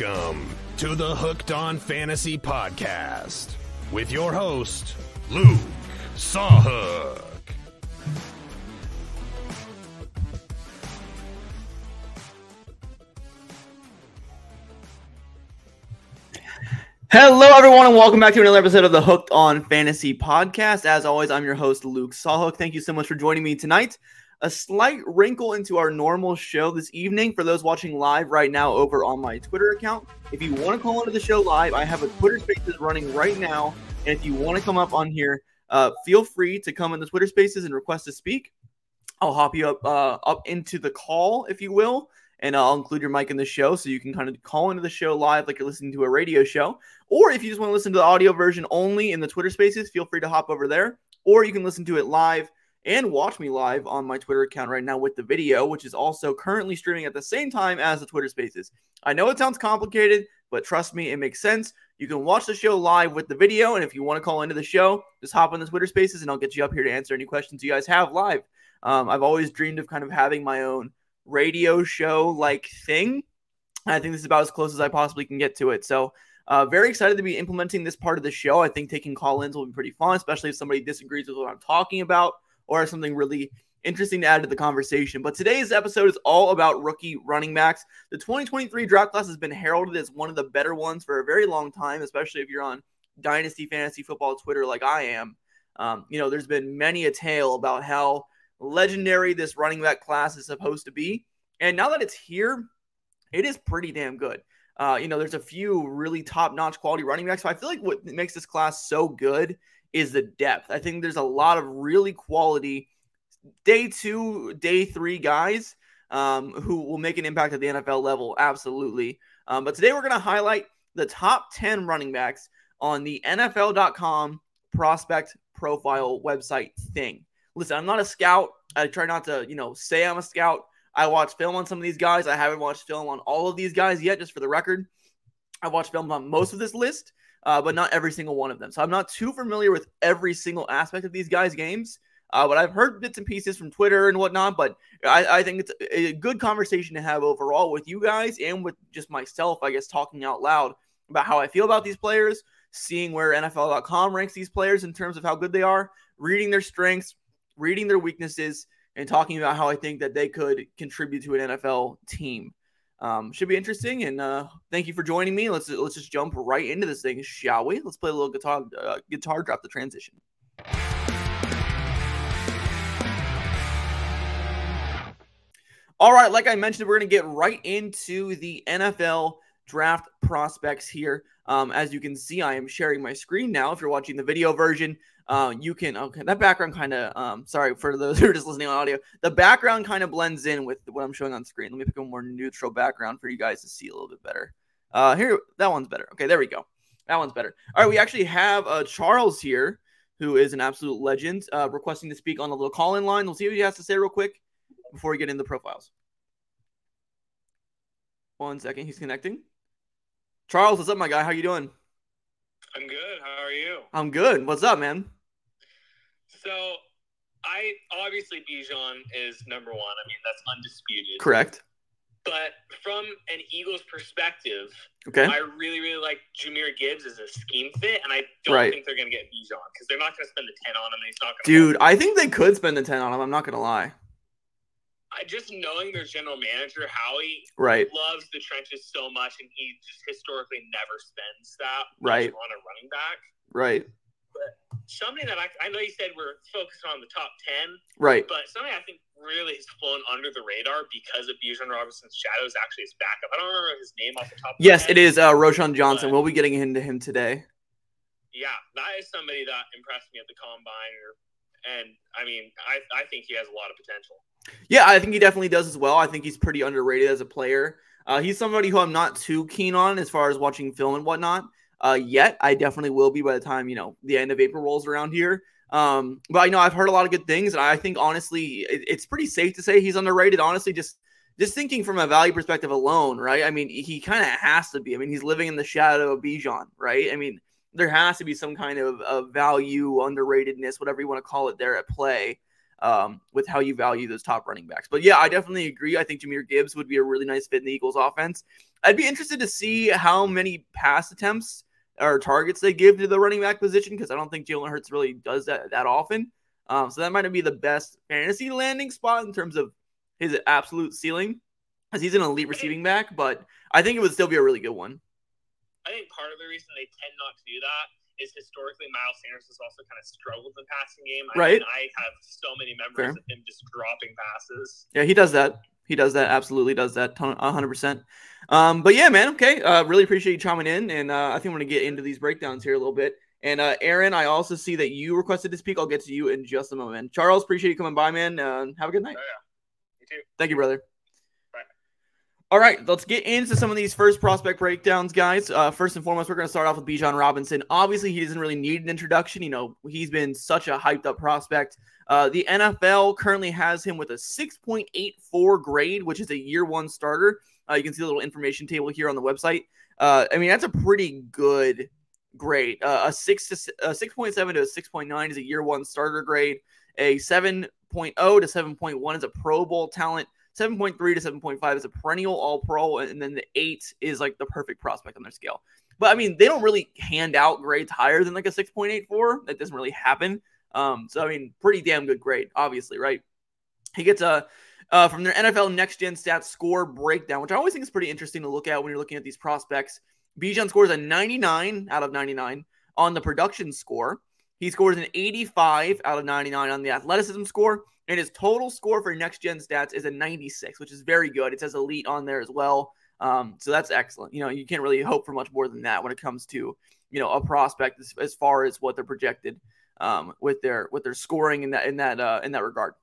Welcome to the Hooked on Fantasy podcast with your host, Luke Sawhook. Hello, everyone, and welcome back to another episode of the Hooked on Fantasy podcast. As always, I'm your host, Luke Sawhook. Thank you so much for joining me tonight. A slight wrinkle into our normal show this evening for those watching live right now over on my Twitter account. If you want to call into the show live, I have a Twitter Spaces running right now. And if you want to come up on here, uh, feel free to come in the Twitter Spaces and request to speak. I'll hop you up uh, up into the call, if you will, and I'll include your mic in the show so you can kind of call into the show live like you're listening to a radio show. Or if you just want to listen to the audio version only in the Twitter Spaces, feel free to hop over there. Or you can listen to it live and watch me live on my Twitter account right now with the video, which is also currently streaming at the same time as the Twitter Spaces. I know it sounds complicated, but trust me, it makes sense. You can watch the show live with the video, and if you want to call into the show, just hop on the Twitter Spaces, and I'll get you up here to answer any questions you guys have live. Um, I've always dreamed of kind of having my own radio show like thing. I think this is about as close as I possibly can get to it. So, uh, very excited to be implementing this part of the show. I think taking call ins will be pretty fun, especially if somebody disagrees with what I'm talking about or something really interesting to add to the conversation. But today's episode is all about rookie running backs. The 2023 draft class has been heralded as one of the better ones for a very long time, especially if you're on Dynasty Fantasy Football Twitter like I am. Um, you know, there's been many a tale about how legendary this running back class is supposed to be. And now that it's here, it is pretty damn good. Uh, you know, there's a few really top notch quality running backs. So I feel like what makes this class so good is the depth. I think there's a lot of really quality day two, day three guys um, who will make an impact at the NFL level. Absolutely. Um, but today we're going to highlight the top 10 running backs on the NFL.com prospect profile website thing. Listen, I'm not a scout. I try not to, you know, say I'm a scout. I watch film on some of these guys. I haven't watched film on all of these guys yet, just for the record. I've watched film on most of this list uh, but not every single one of them. So I'm not too familiar with every single aspect of these guys' games. Uh, but I've heard bits and pieces from Twitter and whatnot. But I, I, think it's a good conversation to have overall with you guys and with just myself, I guess, talking out loud about how I feel about these players, seeing where NFL.com ranks these players in terms of how good they are, reading their strengths, reading their weaknesses, and talking about how I think that they could contribute to an NFL team. Um, should be interesting, and uh, thank you for joining me. Let's let's just jump right into this thing, shall we? Let's play a little guitar uh, guitar drop the transition. All right, like I mentioned, we're going to get right into the NFL draft prospects here. Um, as you can see, I am sharing my screen now. If you're watching the video version, uh, you can okay that background kind of um, sorry for those who are just listening on audio. The background kind of blends in with what i'm showing on screen. Let me pick a more neutral background for you guys to see a little bit better. Uh here that one's better. Okay there we go. That one's better. All right we actually have uh charles here who is an absolute legend uh requesting to speak on the little call in line. We'll see what he has to say real quick before we get into the profiles. One second he's connecting charles what's up my guy how you doing i'm good how are you i'm good what's up man so I obviously Bijan is number one. I mean, that's undisputed. Correct. But from an Eagles perspective, okay, I really, really like Jahmyr Gibbs as a scheme fit, and I don't right. think they're going to get Bijan because they're not going to spend the ten on him. he's not going. Dude, I think they could spend the ten on him. I'm not going to lie. Just knowing their general manager Howie right loves the trenches so much, and he just historically never spends that right on a running back. Right. But something that I, I know you said we're focused on the top 10. Right. But something I think really has flown under the radar because of Bijan Robinson's shadow is actually his backup. I don't remember his name off the top Yes, it is uh, Roschon Johnson. We'll be getting into him today. Yeah, that is somebody that impressed me at the combine. Or, and I mean, I, I think he has a lot of potential. Yeah, I think he definitely does as well. I think he's pretty underrated as a player. Uh, he's somebody who I'm not too keen on as far as watching film and whatnot uh, yet. I definitely will be by the time you know the end of April rolls around here. Um, but I know I've heard a lot of good things, and I think honestly, it, it's pretty safe to say he's underrated. Honestly, just just thinking from a value perspective alone, right? I mean, he kind of has to be. I mean, he's living in the shadow of Bijan, right? I mean, there has to be some kind of, of value, underratedness, whatever you want to call it, there at play um, with how you value those top running backs. But yeah, I definitely agree. I think Jahmyr Gibbs would be a really nice fit in the Eagles offense. I'd be interested to see how many pass attempts or targets they give to the running back position because I don't think Jalen Hurts really does that that often. Um, so that might not be the best fantasy landing spot in terms of his absolute ceiling, as he's an elite receiving back. But I think it would still be a really good one. I think part of the reason they tend not to do that is historically Miles Sanders has also kind of struggled in the passing game. I right. Mean, I have so many memories Fair. of him just dropping passes. Yeah, he does that. He does that. Absolutely does that. hundred percent. Um, but yeah, man. Okay. Uh, really appreciate you chiming in, and uh, I think we're gonna get into these breakdowns here a little bit. And uh, Aaron, I also see that you requested to speak. I'll get to you in just a moment. Charles, appreciate you coming by, man. Uh, have a good night. Oh, yeah. You too. Thank you, brother. All right, let's get into some of these first prospect breakdowns, guys. Uh, first and foremost, we're going to start off with Bijan Robinson. Obviously, he doesn't really need an introduction. You know, he's been such a hyped up prospect. Uh, the NFL currently has him with a 6.84 grade, which is a year one starter. Uh, you can see the little information table here on the website. Uh, I mean, that's a pretty good grade. Uh, a six to a 6.7 to a 6.9 is a year one starter grade. A 7.0 to 7.1 is a Pro Bowl talent. 7.3 to 7.5 is a perennial all pro, and then the eight is like the perfect prospect on their scale. But I mean, they don't really hand out grades higher than like a 6.84. That doesn't really happen. Um, so I mean, pretty damn good grade, obviously, right? He gets a uh, from their NFL Next Gen Stats score breakdown, which I always think is pretty interesting to look at when you're looking at these prospects. Bijan scores a 99 out of 99 on the production score. He scores an 85 out of 99 on the athleticism score, and his total score for next gen stats is a 96, which is very good. It says elite on there as well. Um, so that's excellent. You know, you can't really hope for much more than that when it comes to, you know, a prospect as, as far as what they're projected um, with their with their scoring in that in that uh, in that regard.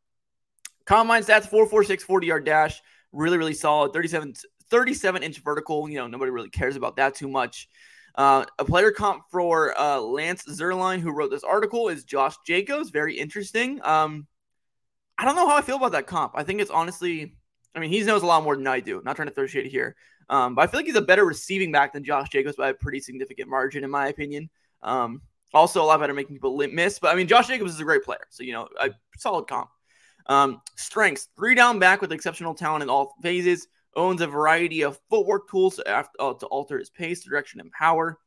Combine stats 446 40 yard dash, really really solid. 37 37 inch vertical. You know, nobody really cares about that too much. Uh, a player comp for uh, Lance Zierlein, who wrote this article, is Josh Jacobs. Very interesting. Um, I don't know how I feel about that comp. I think it's honestly, I mean, he knows a lot more than I do. Not trying to throw shade here, um, but I feel like he's a better receiving back than Josh Jacobs by a pretty significant margin, in my opinion. Um, also, a lot better making people miss. But I mean, Josh Jacobs is a great player, so you know, a solid comp. Um, strengths: three down back with exceptional talent in all phases. Owns a variety of footwork tools to, uh, to alter his pace, direction, and power.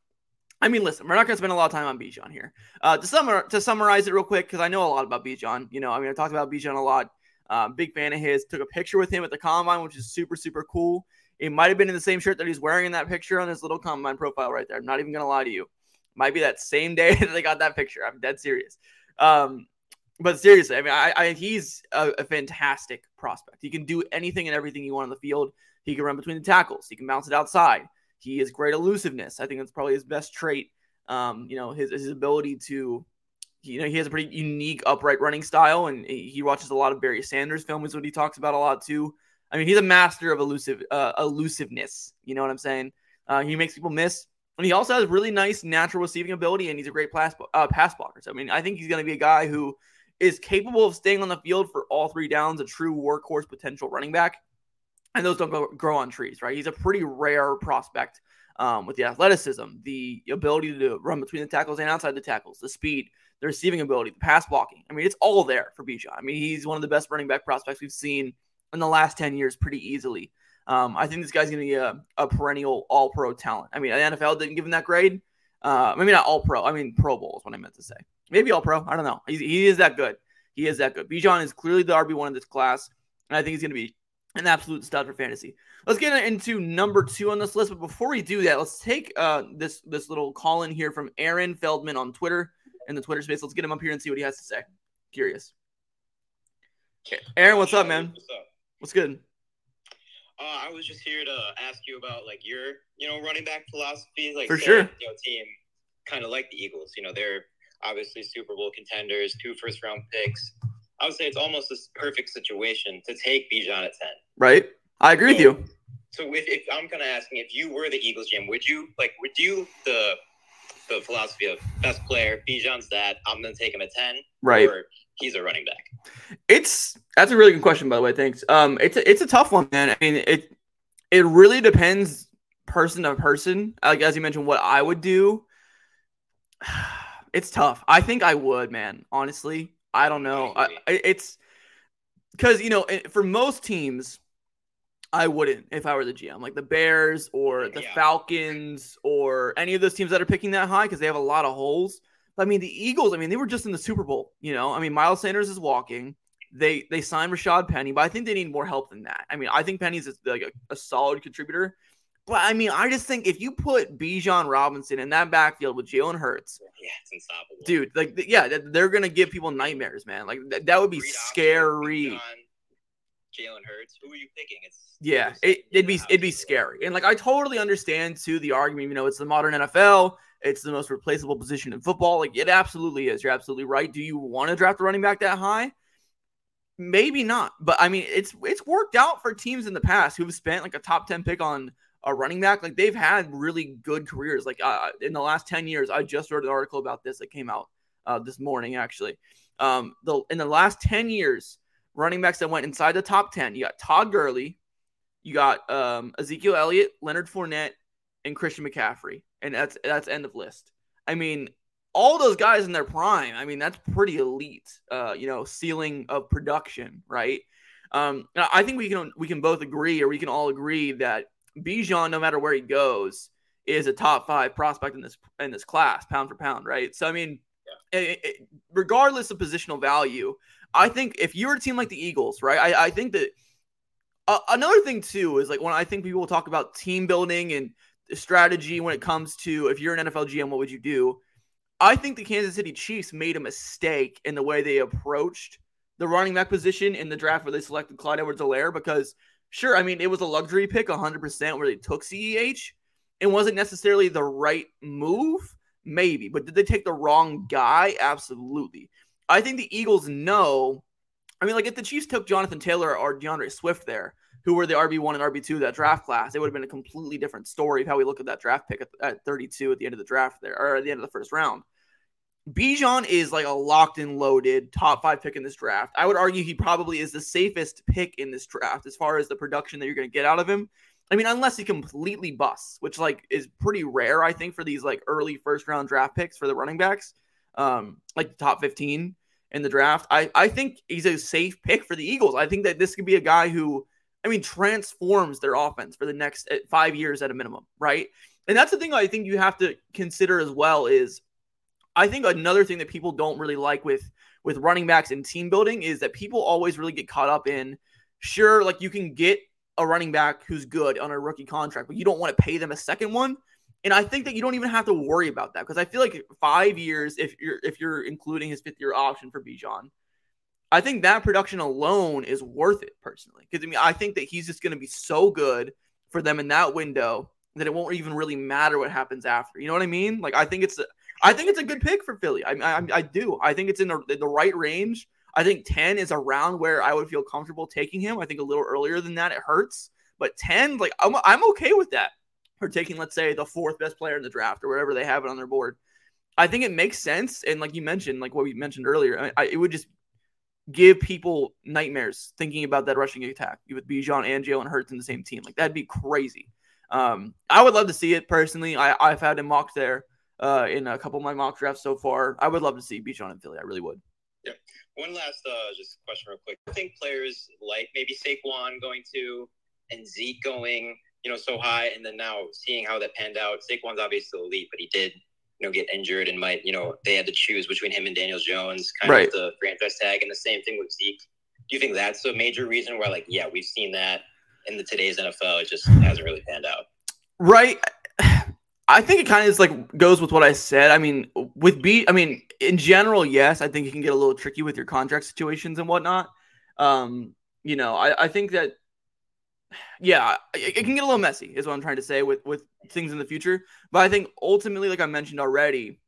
I mean, listen, we're not going to spend a lot of time on Bijan here. Uh, to, summa- to summarize it real quick, because I know a lot about Bijan. You know, I mean, I talked about Bijan a lot. Uh, big fan of his. Took a picture with him at the combine, which is super, super cool. It might have been in the same shirt that he's wearing in that picture on his little combine profile right there. I'm not even going to lie to you. Might be that same day that they got that picture. I'm dead serious. Um, but seriously, I mean, I, I he's a, a, fantastic prospect. He can do anything and everything you want on the field. He can run between the tackles. He can bounce it outside. He has great elusiveness. I think that's probably his best trait. Um, you know, his, his ability to, you know, he has a pretty unique upright running style, and he watches a lot of Barry Sanders film, is what he talks about a lot too. I mean, he's a master of elusive uh, elusiveness. You know what I'm saying? Uh, he makes people miss, and he also has really nice natural receiving ability, and he's a great pass uh, pass blocker. So, I mean, I think he's going to be a guy who is capable of staying on the field for all three downs, a true workhorse potential running back and those don't grow on trees, right? He's a pretty rare prospect um, with the athleticism, the ability to run between the tackles and outside the tackles, the speed, the receiving ability, the pass blocking. I mean, it's all there for Bijan. I mean, he's one of the best running back prospects we've seen in the last 10 years pretty easily. Um, I think this guy's going to be a, a perennial all pro talent. I mean, the NFL didn't give him that grade. Uh, maybe not all pro. I mean, Pro Bowl is what I meant to say. Maybe all pro. I don't know. He's, he is that good. He is that good. Bijan is clearly the RB1 in this class. And I think he's going to be an absolute stud for fantasy. Let's get into number two on this list. But before we do that, let's take uh, this this little call in here from Aaron Feldman on Twitter in the Twitter space. Let's get him up here and see what he has to say. Curious. Aaron, what's up, man? What's up? What's good? Uh, I was just here to ask you about like your, you know, running back philosophy. Like for sure, you know, team kind of like the Eagles. You know, they're obviously Super Bowl contenders, two first round picks. I would say it's almost a perfect situation to take Bijan at 10. Right. I agree so, with you. So if, if I'm kind of asking if you were the Eagles GM, would you like would you the the philosophy of best player, Bijan's that, I'm gonna take him at 10. Right. Or he's a running back. It's that's a really good question, by the way. Thanks. Um it's a, it's a tough one, man. I mean it it really depends person to person. Like as you mentioned, what I would do. It's tough. I think I would, man. Honestly, I don't know. I, it's because you know for most teams, I wouldn't if I were the GM, like the Bears or the Yeah. Falcons or any of those teams that are picking that high because they have a lot of holes. I mean, the Eagles. I mean, they were just in the Super Bowl. You know, I mean, Miles Sanders is walking. They they signed Rashad Penny, but I think they need more help than that. I mean, I think Penny's is like a, a solid contributor, but I mean, I just think if you put Bijan Robinson in that backfield with Jalen Hurts, Yeah, it's unstoppable. dude, like yeah, they're gonna give people nightmares, man. Like th- that would be option, scary. Jalen Hurts. Who are you picking? It's Yeah, it, it'd be it'd be scary, and like I totally understand too the argument. You know, it's the modern NFL. It's the most replaceable position in football. Like it absolutely is. You're absolutely right. Do you want to draft a running back that high? Maybe not, but I mean, it's it's worked out for teams in the past who've spent like a top ten pick on a running back. Like they've had really good careers. Like uh, in the last ten years, I just wrote an article about this that came out uh, this morning actually. Um, the in the last ten years, running backs that went inside the top ten, you got Todd Gurley, you got um, Ezekiel Elliott, Leonard Fournette, and Christian McCaffrey, and that's that's end of list. I mean, all those guys in their prime. I mean, that's pretty elite. Uh, you know, ceiling of production, right? Um, I think we can we can both agree, or we can all agree that Bijan, no matter where he goes, is a top five prospect in this in this class, pound for pound, right? So I mean, it- it- regardless of positional value, I think if you're a team like the Eagles, right? I, I think that uh, another thing too is like when I think people talk about team building and strategy when it comes to if you're an NFL GM, what would you do? I think the Kansas City Chiefs made a mistake in the way they approached the running back position in the draft where they selected Clyde Edwards-Helaire because sure, I mean it was a luxury pick 100% where they took CEH. It wasn't necessarily the right move, maybe, but did they take the wrong guy? Absolutely. I think the Eagles know. I mean, like if the Chiefs took Jonathan Taylor or DeAndre Swift there, who were the RB1 and RB2 of that draft class, it would have been a completely different story of how we look at that draft pick at, at 32 at the end of the draft there, or at the end of the first round. Bijan is like a locked and loaded top five pick in this draft. I would argue he probably is the safest pick in this draft as far as the production that you're going to get out of him. I mean, unless he completely busts, which like is pretty rare, I think, for these like early first round draft picks for the running backs, um, like the top 15 in the draft. I, I think he's a safe pick for the Eagles. I think that this could be a guy who, I mean, transforms their offense for the next uh, five years at a minimum, right? And that's the thing I think you have to consider as well is I think another thing that people don't really like with with running backs and team building is that people always really get caught up in sure like you can get a running back who's good on a rookie contract, but you don't want to pay them a second one. And I think that you don't even have to worry about that because I feel like five years, if you're if you're including his fifth year option for Bijan, I think that production alone is worth it personally. Because I mean, I think that he's just going to be so good for them in that window that it won't even really matter what happens after. You know what I mean? Like I think it's I think it's a good pick for Philly. I I, I do. I think it's in the, the right range. I think 10 is around where I would feel comfortable taking him. I think a little earlier than that, it hurts. But 10, like, I'm, I'm okay with that for taking, let's say, the fourth best player in the draft or wherever they have it on their board. I think it makes sense. And like you mentioned, like what we mentioned earlier, I, I, it would just give people nightmares thinking about that rushing attack with Bijan and Jalen Hurts in the same team. Like, that'd be crazy. Um, I would love to see it personally. I, I've had him mocked there uh, in a couple of my mock drafts so far. I would love to see Bijan in Philly. I really would. Yeah. One last uh, just question, real quick. I think players like maybe Saquon going to and Zeke going, you know, so high, and then now seeing how that panned out. Saquon's obviously elite, but he did, you know, get injured and might, you know, they had to choose between him and Daniel Jones, kind Right. of the franchise tag, and the same thing with Zeke. Do you think that's a major reason why, like, yeah, we've seen that in the today's NFL, it just hasn't really panned out? Right. I think it kind of is like goes with what I said. I mean, with B, I mean, in general, yes, I think it can get a little tricky with your contract situations and whatnot. Um, you know, I, I think that, yeah, it, it can get a little messy, is what I'm trying to say with with things in the future. But I think ultimately, like I mentioned already,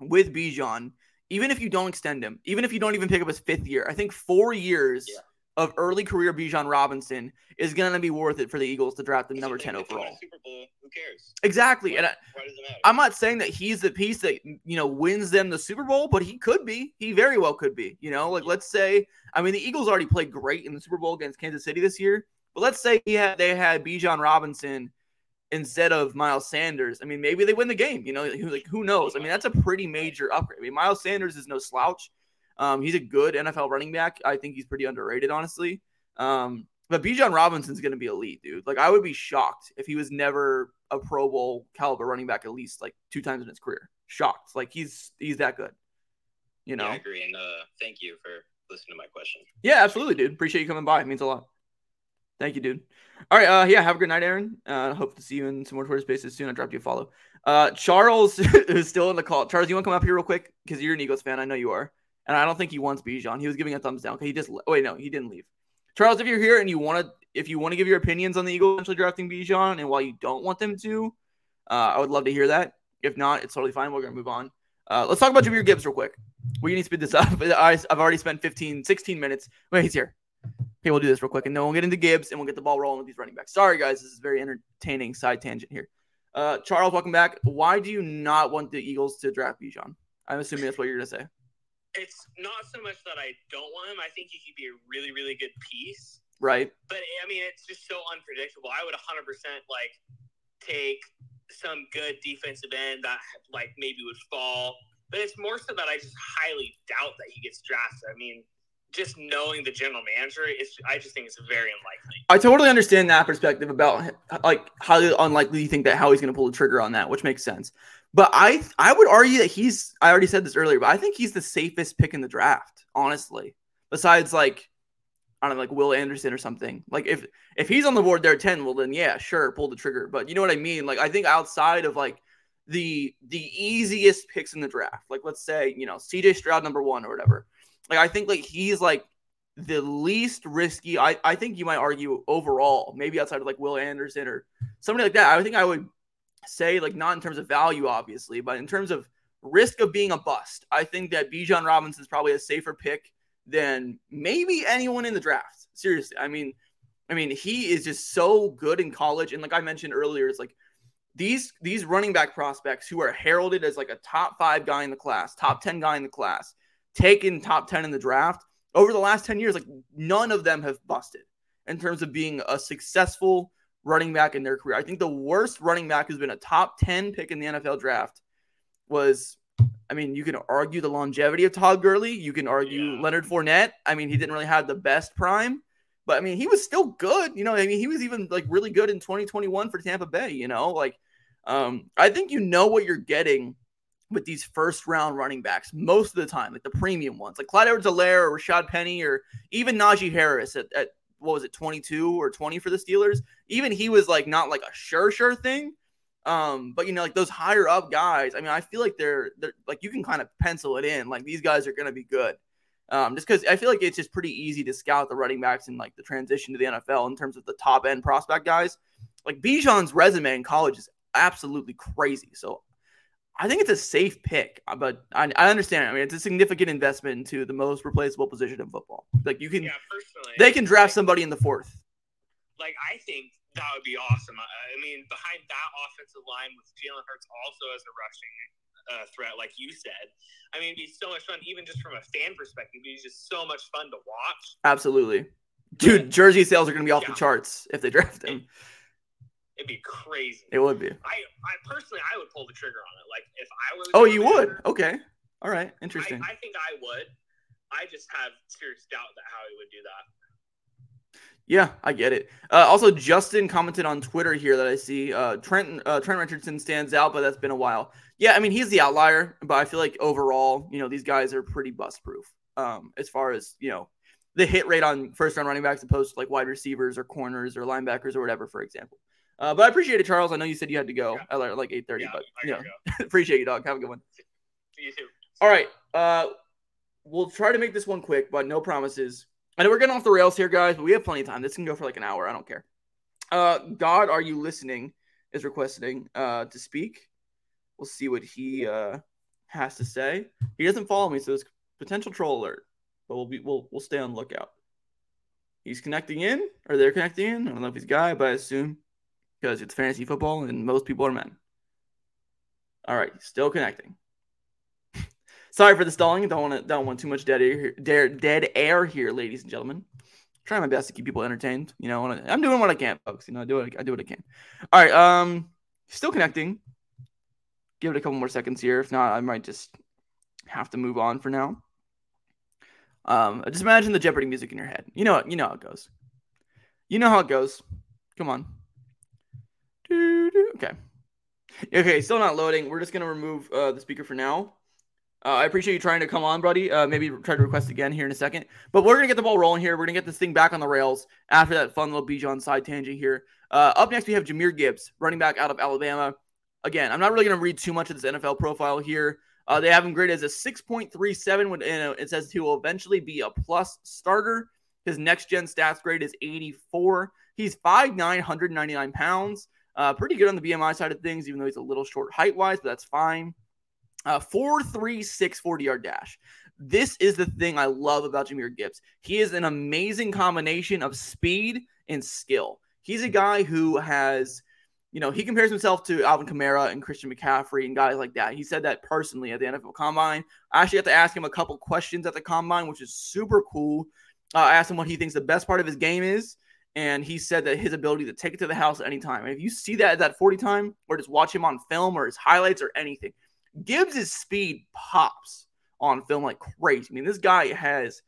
with Bijan, even if you don't extend him, even if you don't even pick up his fifth year, I think four years Yeah. Of early career Bijan Robinson is going to be worth it for the Eagles to draft the number ten think they win a overall. Super Bowl, who cares? Exactly, and I, Why it matter? I'm not saying that he's the piece that you know wins them the Super Bowl, but he could be. He very well could be. You know, like let's say, I mean, the Eagles already played great in the Super Bowl against Kansas City this year, but let's say he had they had Bijan Robinson instead of Miles Sanders. I mean, maybe they win the game. You know, like who knows? I mean, that's a pretty major upgrade. I mean, Miles Sanders is no slouch. Um, he's a good NFL running back. I think he's pretty underrated, honestly. Um, But Bijan Robinson's going to be elite, dude. Like I would be shocked if he was never a Pro Bowl caliber running back at least like two times in his career. Shocked. Like he's he's that good. You know. Yeah, I agree, and uh, thank you for listening to my question. Yeah, absolutely, dude. Appreciate you coming by. It means a lot. Thank you, dude. All right, uh, yeah, have a good night, Aaron. Uh, hope to see you in some more Twitter spaces soon. I dropped you a follow. Uh, Charles is still in the call. Charles, you want to come up here real quick because you're an Eagles fan. I know you are, and I don't think he wants Bijan. He was giving a thumbs down. Okay, he just oh, wait, no, he didn't leave. Charles, if you're here and you want to, if you want to give your opinions on the Eagles eventually drafting Bijan and why you don't want them to, uh, I would love to hear that. If not, it's totally fine. We're gonna move on. Uh, let's talk about Jahmyr Gibbs real quick. We need to speed this up. I, I've already spent 15, 16 minutes. Wait, he's here. Okay, we'll do this real quick, and then we'll get into Gibbs and we'll get the ball rolling with these running backs. Sorry, guys, this is very entertaining side tangent here. Uh, Charles, welcome back. Why do you not want the Eagles to draft Bijan? I'm assuming that's what you're gonna say. It's not so much that I don't want him. I think he could be a really, really good piece. Right. But I mean, it's just so unpredictable. I would 100% like take some good defensive end that like maybe would fall. But it's more so that I just highly doubt that he gets drafted. I mean, just knowing the general manager, it's I just think it's very unlikely. I totally understand that perspective about like how unlikely you think that Howie's going to pull the trigger on that, which makes sense. But I I would argue that he's I already said this earlier, but I think he's the safest pick in the draft, honestly. Besides like I don't know, like Will Anderson or something. Like if if he's on the board there at 10, well then yeah, sure, pull the trigger. But you know what I mean? Like I think outside of like the the easiest picks in the draft, like let's say, you know, CJ Stroud number one or whatever. Like I think like he's like the least risky. I, I think you might argue overall, maybe outside of like Will Anderson or somebody like that. I think I would say like not in terms of value, obviously, but in terms of risk of being a bust. I think that Bijan Robinson is probably a safer pick than maybe anyone in the draft. Seriously, I mean, I mean he is just so good in college, and like I mentioned earlier, it's like these these running back prospects who are heralded as like a top five guy in the class, top ten guy in the class, taken top ten in the draft over the last 10 years, like none of them have busted in terms of being a successful running back in their career. I think the worst running back who's been a top 10 pick in the NFL draft was, I mean, you can argue the longevity of Todd Gurley. You can argue Yeah. Leonard Fournette. I mean, he didn't really have the best prime, but I mean, he was still good. You know, I mean, he was even like really good in 2021 for Tampa Bay, you know, like, um, I think you know what you're getting with these first round running backs most of the time, like the premium ones, like Clyde Edwards Helaire or Rashad Penny or even Najee Harris at, at what was it, 22 or 20 for the Steelers. Even he was like not like a sure, sure thing. Um, but you know, like those higher up guys, I mean, I feel like they're they're like you can kind of pencil it in, like these guys are gonna be good. Um, just because I feel like it's just pretty easy to scout the running backs and like the transition to the NFL in terms of the top end prospect guys. Like Bijan's resume in college is absolutely crazy. So I think it's a safe pick, uh, but I, I understand. I mean, it's a significant investment into the most replaceable position in football. Like you can, Yeah, personally, they can draft like, somebody in the fourth. Like I think that would be awesome. I, I mean, behind that offensive line with Jalen Hurts also as a rushing uh, threat, like you said, I mean, it'd be so much fun, even just from a fan perspective. It'd be just so much fun to watch. Absolutely, dude. Jersey sales are going to be off the charts if they draft him. It'd be crazy. It would be. I, I personally, I would pull the trigger on it. Like if I were. the Oh, you would? Okay. All right. I, Interesting. I think I would. I just have serious doubt that Howie would do that. Yeah, I get it. Uh, also, Justin commented on Twitter here that I see uh, Trent uh, Trent Richardson stands out, but that's been a while. Yeah, I mean he's the outlier, but I feel like overall, you know, these guys are pretty bust proof. Um, as far as you know, the hit rate on first round running backs opposed to like wide receivers or corners or linebackers or whatever, for example. Uh, but I appreciate it, Charles. I know you said you had to go Yeah. at like- eight thirty, Yeah, but I you know, appreciate you, dog. Have a good one. You too. All right. Uh, we'll try to make this one quick, but no promises. I know we're getting off the rails here, guys, but we have plenty of time. This can go for like an hour. I don't care. Uh, God, are you listening? Is requesting uh to speak. We'll see what he uh has to say. He doesn't follow me, so it's potential troll alert. But we'll be we'll we'll stay on lookout. He's connecting in, or they're connecting in. I don't know if he's a guy, but I assume because it's fantasy football and most people are men. All right, still connecting. Sorry for the stalling. Don't want don't want too much dead air, dead, air here, ladies and gentlemen. trying my best to keep people entertained. You know, I'm doing what I can, folks. You know, I do what I do what I can. All right, um, still connecting. Give it a couple more seconds here. If not, I might just have to move on for now. Um, just imagine the Jeopardy music in your head. You know, you know how it goes. You know how it goes. Come on. Okay. Okay, still not loading. We're just gonna remove uh, the speaker for now. Uh, I appreciate you trying to come on, buddy. Uh, maybe try to request again here in a second. But we're gonna get the ball rolling here. We're gonna get this thing back on the rails after that fun little Bijan side tangent here. Uh, up next, we have Jahmyr Gibbs, running back out of Alabama. Again, I'm not really gonna read too much of this NFL profile here. Uh, they have him graded as a 6.37. When it says he will eventually be a plus starter. His next gen stats grade is 84. He's 5'9", 199 pounds. Uh, pretty good on the BMI side of things, even though he's a little short height wise, but that's fine. Uh, 4'3", 40 yard dash. This is the thing I love about Jahmyr Gibbs. He is an amazing combination of speed and skill. He's a guy who has, you know, he compares himself to Alvin Kamara and Christian McCaffrey and guys like that. He said that personally at the NFL Combine. I actually have to ask him a couple questions at the Combine, which is super cool. Uh, I asked him what he thinks the best part of his game is, and he said that his ability to take it to the house at any time. And if you see that at that 40 time, or just watch him on film or his highlights or anything, Gibbs' speed pops on film like crazy. I mean, this guy has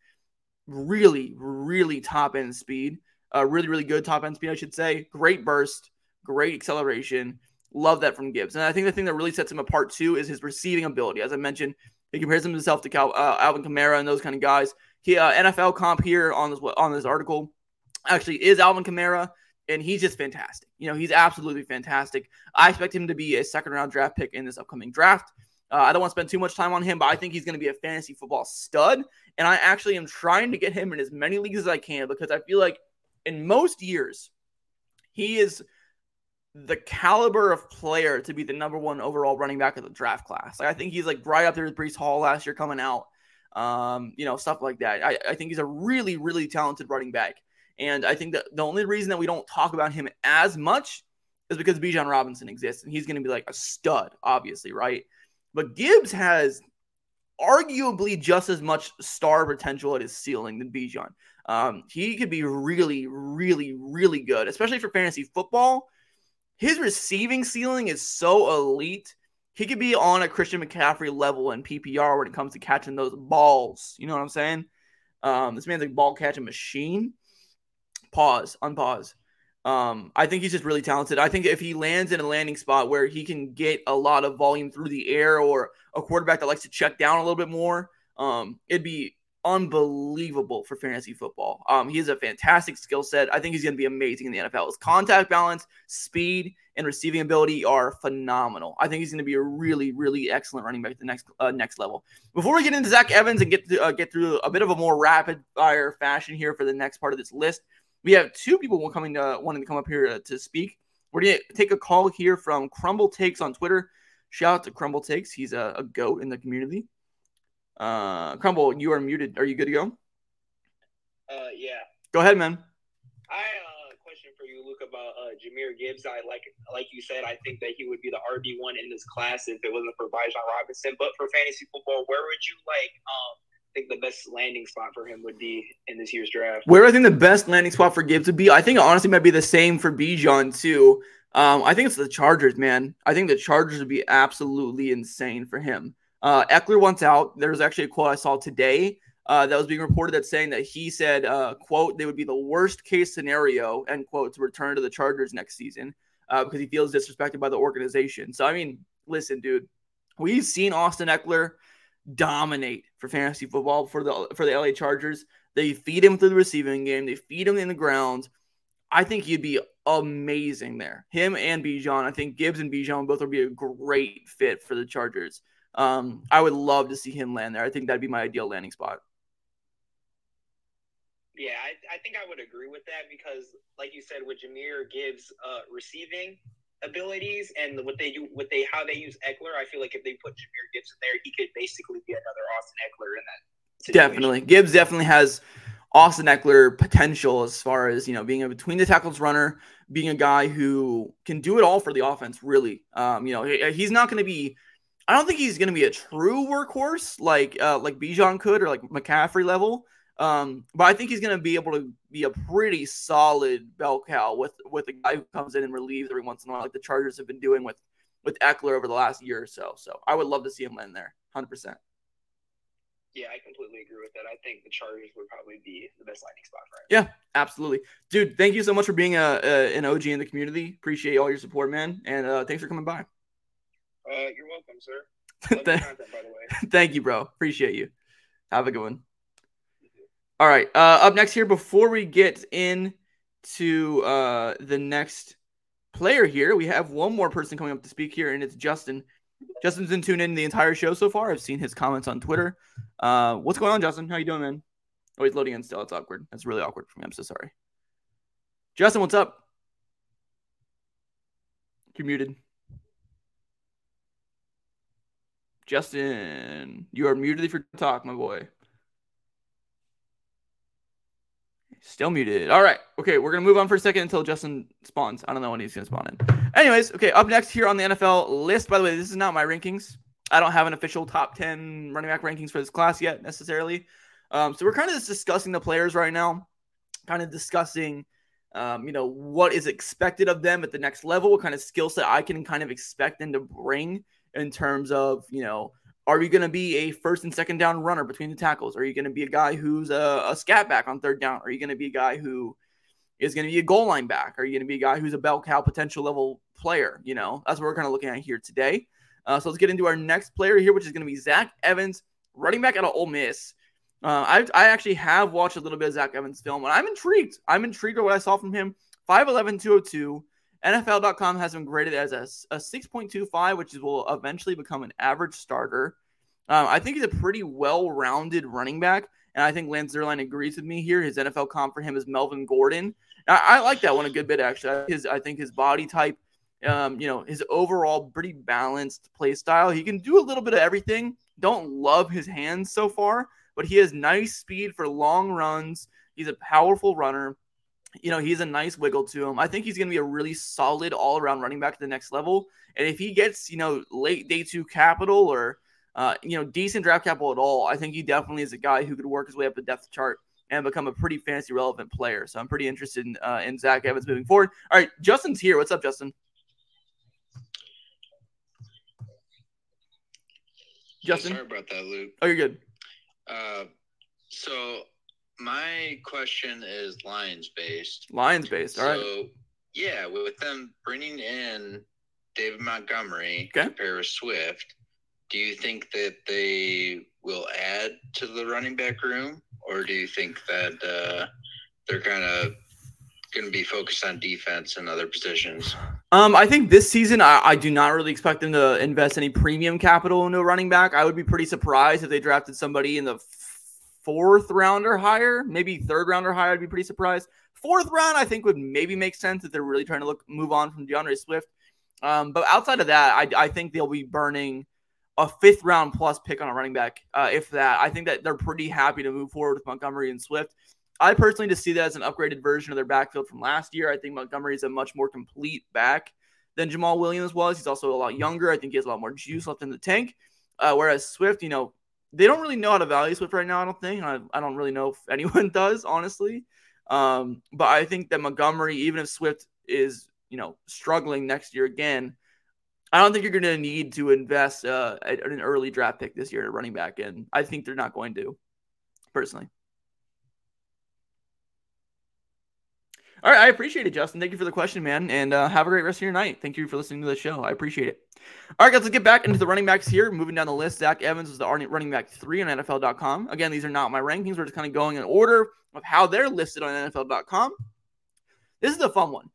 really, really top end speed, uh, really, really good top end speed, I should say. Great burst, great acceleration. Love that from Gibbs. And I think the thing that really sets him apart too is his receiving ability. As I mentioned, he compares himself to Cal, uh, Alvin Kamara and those kind of guys. He uh, NFL comp here on this on this article actually is Alvin Kamara, and he's just fantastic. You know, he's absolutely fantastic. I expect him to be a second round draft pick in this upcoming draft. Uh, I don't want to spend too much time on him, but I think he's going to be a fantasy football stud. And I actually am trying to get him in as many leagues as I can because I feel like in most years, he is the caliber of player to be the number one overall running back of the draft class. Like, I think he's like right up there with Breece Hall last year coming out um, you know, stuff like that. I, I think he's a really, really talented running back. And I think that the only reason that we don't talk about him as much is because Bijan Robinson exists and he's going to be like a stud, obviously, right? But Gibbs has arguably just as much star potential at his ceiling than Bijan. Um, he could be really, really, really good, especially for fantasy football. His receiving ceiling is so elite he could be on a Christian McCaffrey level in PPR when it comes to catching those balls. You know what I'm saying? Um, this man's a ball catching machine. Pause, unpause. Um, I think he's just really talented. I think if he lands in a landing spot where he can get a lot of volume through the air or a quarterback that likes to check down a little bit more, um, it'd be unbelievable for fantasy football. Um, he has a fantastic skill set. I think he's going to be amazing in the NFL. His contact balance, speed, and receiving ability are phenomenal. I think he's going to be a really, really excellent running back at the next uh, next level. Before we get into Zach Evans and get to, uh, get through a bit of a more rapid fire fashion here for the next part of this list, we have two people coming to wanting to come up here to, to speak. We're going to take a call here from Crumble Takes on Twitter. Shout out to Crumble Takes. He's a, a goat in the community. Uh, Crumble, you are muted. Are you good to go? Uh, yeah. Go ahead, man. I have uh, question for you, Luke, about uh, Jahmyr Gibbs. I like, like you said, I think that he would be the RB one in this class if it wasn't for Bijan Robinson. But for fantasy football, where would you like? Um, think the best landing spot for him would be in this year's draft. Where I think the best landing spot for Gibbs would be, I think it honestly might be the same for Bijan too. Um, I think it's the Chargers, man. I think the Chargers would be absolutely insane for him. Uh, Ekeler wants out. There's actually a quote I saw today uh, that was being reported that saying that he said, uh, "quote They would be the worst case scenario," end quote, to return to the Chargers next season uh, because he feels disrespected by the organization. So I mean, listen, dude, we've seen Austin Ekeler dominate for fantasy football for the for the LA Chargers. They feed him through the receiving game. They feed him in the ground. I think he'd be amazing there. Him and Bijan. I think Gibbs and Bijan both would be a great fit for the Chargers. Um, I would love to see him land there. I think that'd be my ideal landing spot. Yeah, I, I think I would agree with that because, like you said, with Jahmyr Gibbs' uh, receiving abilities and what they do, what they how they use Ekeler. I feel like if they put Jahmyr Gibbs in there, he could basically be another Austin Ekeler in that. Situation. Definitely, Gibbs definitely has Austin Ekeler potential as far as you know being a between the tackles runner, being a guy who can do it all for the offense. Really, um, you know, he, he's not going to be I don't think he's going to be a true workhorse like uh, like Bijan could or like McCaffrey level. Um, but I think he's going to be able to be a pretty solid bell cow with with a guy who comes in and relieves every once in a while, like the Chargers have been doing with with Ekeler over the last year or so. So I would love to see him land there, hundred percent. Yeah, I completely agree with that. I think the Chargers would probably be the best landing spot for him. Yeah, Absolutely, dude. Thank you so much for being a, a an OG in the community. Appreciate all your support, man, and uh, thanks for coming by. Uh, you're welcome, sir. Content, by the way. Thank you, bro. Appreciate you. Have a good one. All right. Uh, up next here, before we get into uh, the next player here, we have one more person coming up to speak here, and it's Justin. Justin's been tuned in the entire show so far. I've seen his comments on Twitter. Uh, what's going on, Justin? How you doing, man? Oh, he's loading in still. It's awkward. That's really awkward for me. I'm so sorry. Justin, what's up? You're muted. Justin, you are muted if you're talk, my boy. Still muted. All right. Okay, we're gonna move on for a second until Justin spawns. I don't know when he's gonna spawn in. Anyways, okay, up next here on the NFL list. By the way, this is not my rankings. I don't have an official top 10 running back rankings for this class yet necessarily. Um, so we're kind of just discussing the players right now, kind of discussing um, you know, what is expected of them at the next level, what kind of skill set I can kind of expect them to bring in terms of, you know, are you going to be a first and second down runner between the tackles? Are you going to be a guy who's a, a scat back on third down? Are you going to be a guy who is going to be a goal line back? Are you going to be a guy who's a bell cow potential level player? You know, that's what we're kind of looking at here today. Uh, so let's get into our next player here, which is going to be Zach Evans, running back out of Ole Miss. Uh, I, I actually have watched a little bit of Zach Evans' film, and I'm intrigued. I'm intrigued with what I saw from him. 5'11, 202. NFL.com has him graded as a, a 6.25, which will eventually become an average starter. Um, I think he's a pretty well rounded running back. And I think Lance Zierlein agrees with me here. His NFL comp for him is Melvin Gordon. I, I like that one a good bit, actually. His, I think his body type, um, you know, his overall pretty balanced play style. He can do a little bit of everything. Don't love his hands so far, but he has nice speed for long runs. He's a powerful runner you know, he's a nice wiggle to him. I think he's going to be a really solid all around running back to the next level. And if he gets, you know, late day two capital or, uh, you know, decent draft capital at all, I think he definitely is a guy who could work his way up the depth chart and become a pretty fantasy relevant player. So I'm pretty interested in, uh, in Zach Evans moving forward. All right, Justin's here. What's up, Justin? Justin? Sorry about that, Luke. Oh, you're good. Uh, so my question is Lions based. Lions based. All right. so, yeah, with them bringing in David Montgomery Okay. to pair with Swift, do you think that they will add to the running back room, or do you think that uh, they're kind of going to be focused on defense and other positions? Um, I think this season I, I do not really expect them to invest any premium capital into a running back. I would be pretty surprised if they drafted somebody in the fourth round or higher, maybe third round or higher. I'd be pretty surprised. Fourth round, I think would maybe make sense if they're really trying to look move on from DeAndre Swift. Um, but outside of that, I, I think they'll be burning a fifth round plus pick on a running back, uh, if that. I think that they're pretty happy to move forward with Montgomery and Swift. I personally just see that as an upgraded version of their backfield from last year. I think Montgomery is a much more complete back than Jamaal Williams was. He's also a lot younger. I think he has a lot more juice left in the tank. Uh, whereas Swift, you know, they don't really know how to value Swift right now. I don't think. I, I don't really know if anyone does, honestly. Um, but I think that Montgomery, even if Swift is, you know, struggling next year again, I don't think you're going to need to invest uh, an early draft pick this year at running back, and I think they're not going to, personally. All right, I appreciate it, Justin. Thank you for the question, man, and uh, have a great rest of your night. Thank you for listening to the show. I appreciate it. All right, guys, let's get back into the running backs here. Moving down the list, Zach Evans is the running back three on NFL.com. Again, these are not my rankings. We're just kind of going in order of how they're listed on NFL.com. This is a fun one.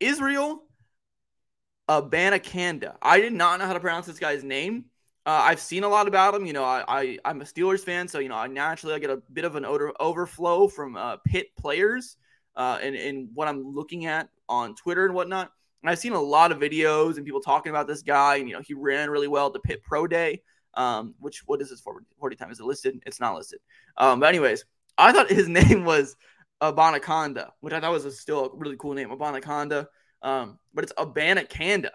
Israel Abanikanda. I did not know how to pronounce this guy's name. Uh, I've seen a lot about him. You know, I, I I'm a Steelers fan, so you know, I naturally I get a bit of an odor, overflow from uh, Pitt players uh, and and what I'm looking at on Twitter and whatnot. And I've seen a lot of videos and people talking about this guy. And you know, he ran really well at the Pitt Pro Day. Um, which what is his 40, 40 time? Is it listed? It's not listed. Um, but anyways, I thought his name was Abanaconda, which I thought was a, still a really cool name, Abanaconda. Um, but it's Abanikanda,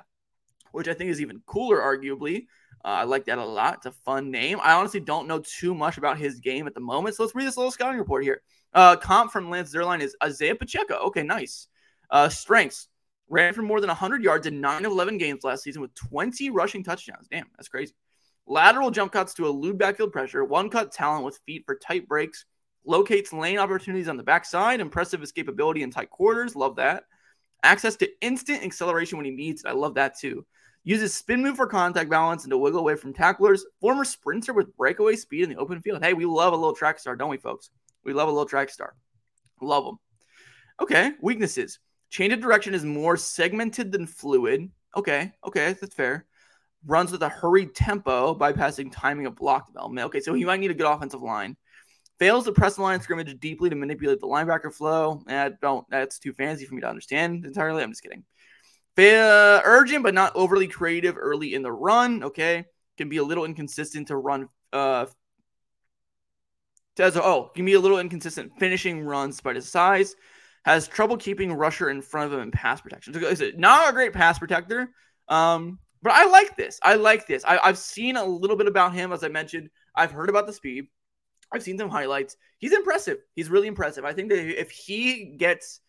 which I think is even cooler, arguably. Uh, I like that a lot. It's a fun name. I honestly don't know too much about his game at the moment. So let's read this little scouting report here. Uh, comp from Lance Zierlein is Isaiah Pacheco. Okay, nice. Uh, strengths ran for more than 100 yards in 9 of 11 games last season with 20 rushing touchdowns. Damn, that's crazy. Lateral jump cuts to elude backfield pressure, one cut talent with feet for tight breaks, Locates lane opportunities on the backside. Impressive escapability in tight quarters. Love that. Access to instant acceleration when he needs it. I love that too. Uses spin move for contact balance and to wiggle away from tacklers. Former sprinter with breakaway speed in the open field. Hey, we love a little track star, don't we, folks? We love a little track star. Love them. Okay, weaknesses. Change of direction is more segmented than fluid. Okay, okay, that's fair. Runs with a hurried tempo, bypassing timing of block development. Okay, so he might need a good offensive line. Fails to press the line scrimmage deeply to manipulate the linebacker flow. Eh, don't. That's too fancy for me to understand entirely. I'm just kidding. Urgent but not overly creative early in the run. Okay, can be a little inconsistent to run. Uh, oh, can be a little inconsistent finishing runs by his size. Has trouble keeping rusher in front of him in pass protection. So, not a great pass protector. Um, but I like this. I like this. I, I've seen a little bit about him, as I mentioned. I've heard about the speed. I've seen some highlights. He's impressive. He's really impressive. I think that if he gets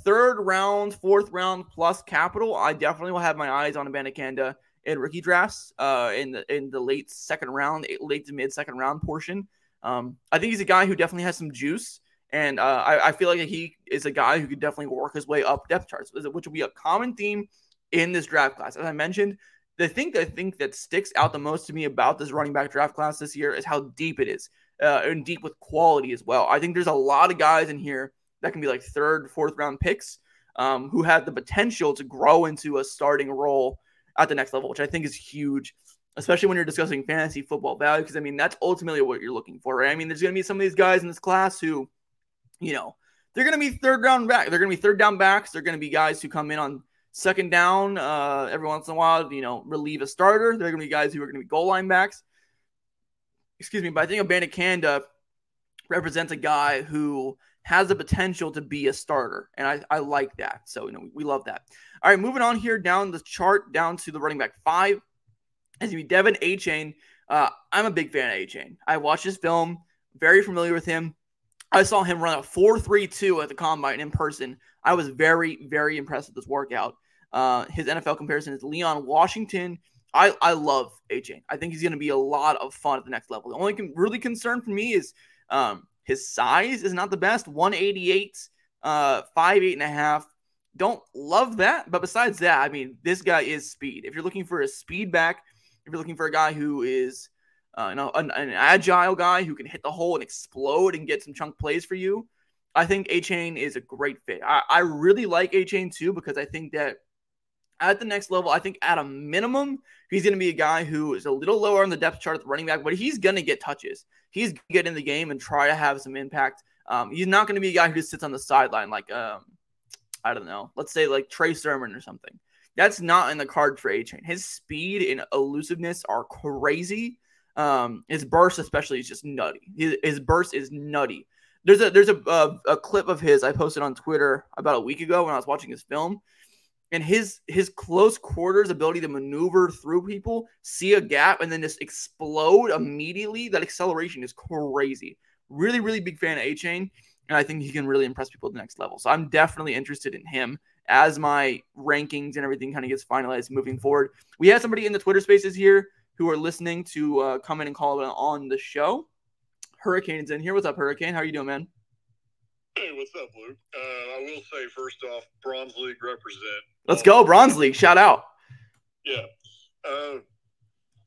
third round, fourth round plus capital, I definitely will have my eyes on Abanikanda in rookie drafts uh, in the in the late second round, late to mid second round portion. Um, I think he's a guy who definitely has some juice, and uh, I, I, feel like he is a guy who could definitely work his way up depth charts, which will be a common theme in this draft class. As I mentioned, the thing I think that sticks out the most to me about this running back draft class this year is how deep it is, uh, and deep with quality as well. I think there's a lot of guys in here that can be like third, fourth round picks um, who have the potential to grow into a starting role at the next level, which I think is huge, especially when you're discussing fantasy football value. Because I mean, that's ultimately what you're looking for, right? I mean, there's going to be some of these guys in this class who, you know, they're going to be third round back. They're going to be third down backs. They're going to be guys who come in on second down uh, every once in a while, you know, relieve a starter. They're going to be guys who are going to be goal line backs. Excuse me, but I think Abanikanda represents a guy who has the potential to be a starter. And I, I like that. So, you know, we love that. All right, moving on here down the chart, down to the running back five. As you De'Von Achane. Uh, I'm a big fan of Achane. I watched his film, very familiar with him. I saw him run a 4.32 at the combine in person. I was very, very impressed with this workout. Uh, his NFL comparison is Leon Washington. I, I love Achane. I think he's going to be a lot of fun at the next level. The only con- really concern for me is um, his size is not the best 188, uh, five, eight and a half. Don't love that. But besides that, I mean, this guy is speed. If you're looking for a speed back, if you're looking for a guy who is, uh, you know, an, an agile guy who can hit the hole and explode and get some chunk plays for you, I think Achane is a great fit. I, I really like Achane too because I think that at the next level, I think at a minimum, he's going to be a guy who is a little lower on the depth chart at the running back, but he's going to get touches. He's going to get in the game and try to have some impact. Um, he's not going to be a guy who just sits on the sideline like, um, I don't know, let's say like Trey Sermon or something. That's not in the card for Achane. His speed and elusiveness are crazy. Um, his burst, especially, is just nutty. His, his burst is nutty. There's a there's a, a a clip of his I posted on Twitter about a week ago when I was watching his film and his his close quarters ability to maneuver through people, see a gap, and then just explode immediately. That acceleration is crazy. Really, really big fan of Achane, and I think he can really impress people at the next level. So I'm definitely interested in him as my rankings and everything kind of gets finalized moving forward. We have somebody in the Twitter Spaces here who are listening to uh, come in and call on the show. Hurricane's in here. What's up, Hurricane? How are you doing, man? Hey, what's up, Luke? Uh, I will say first off, Bronze League represent. Let's go, Bronze League! Shout out. Yeah, uh,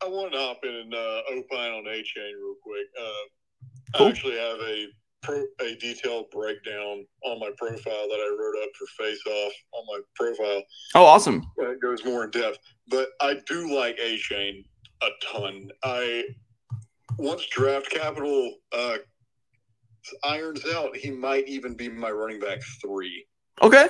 I want to hop in and uh, opine on Achane real quick. Uh, cool. I actually have a pro, a detailed breakdown on my profile that I wrote up for Face Off on my profile. Oh, awesome! It goes more in depth, but I do like Achane a ton. I once draft capital uh, irons out, he might even be my running back three. Okay.